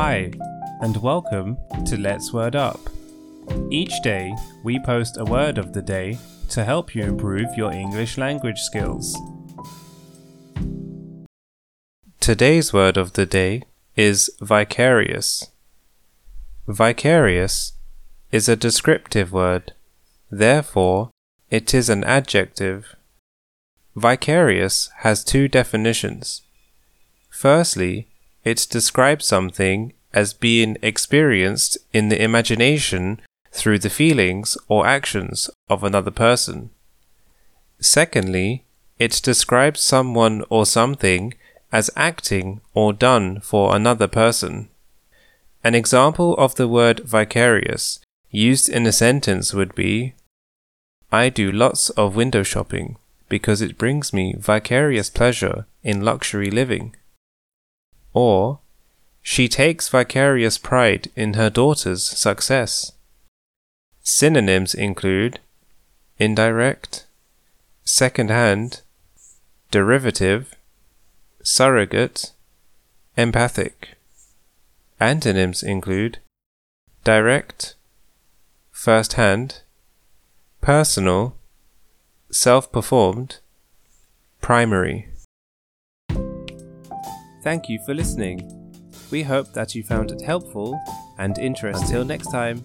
Hi, and welcome to Let's Word Up. Each day, we post a word of the day to help you improve your English language skills. Today's word of the day is vicarious. Vicarious is a descriptive word, therefore, it is an adjective. Vicarious has two definitions. Firstly, it describes something as being experienced in the imagination through the feelings or actions of another person. Secondly, it describes someone or something as acting or done for another person. An example of the word vicarious used in a sentence would be I do lots of window shopping because it brings me vicarious pleasure in luxury living. Or, she takes vicarious pride in her daughter's success. Synonyms include indirect, second hand, derivative, surrogate, empathic. Antonyms include direct, first hand, personal, self performed, primary. Thank you for listening. We hope that you found it helpful and interesting. Until next time.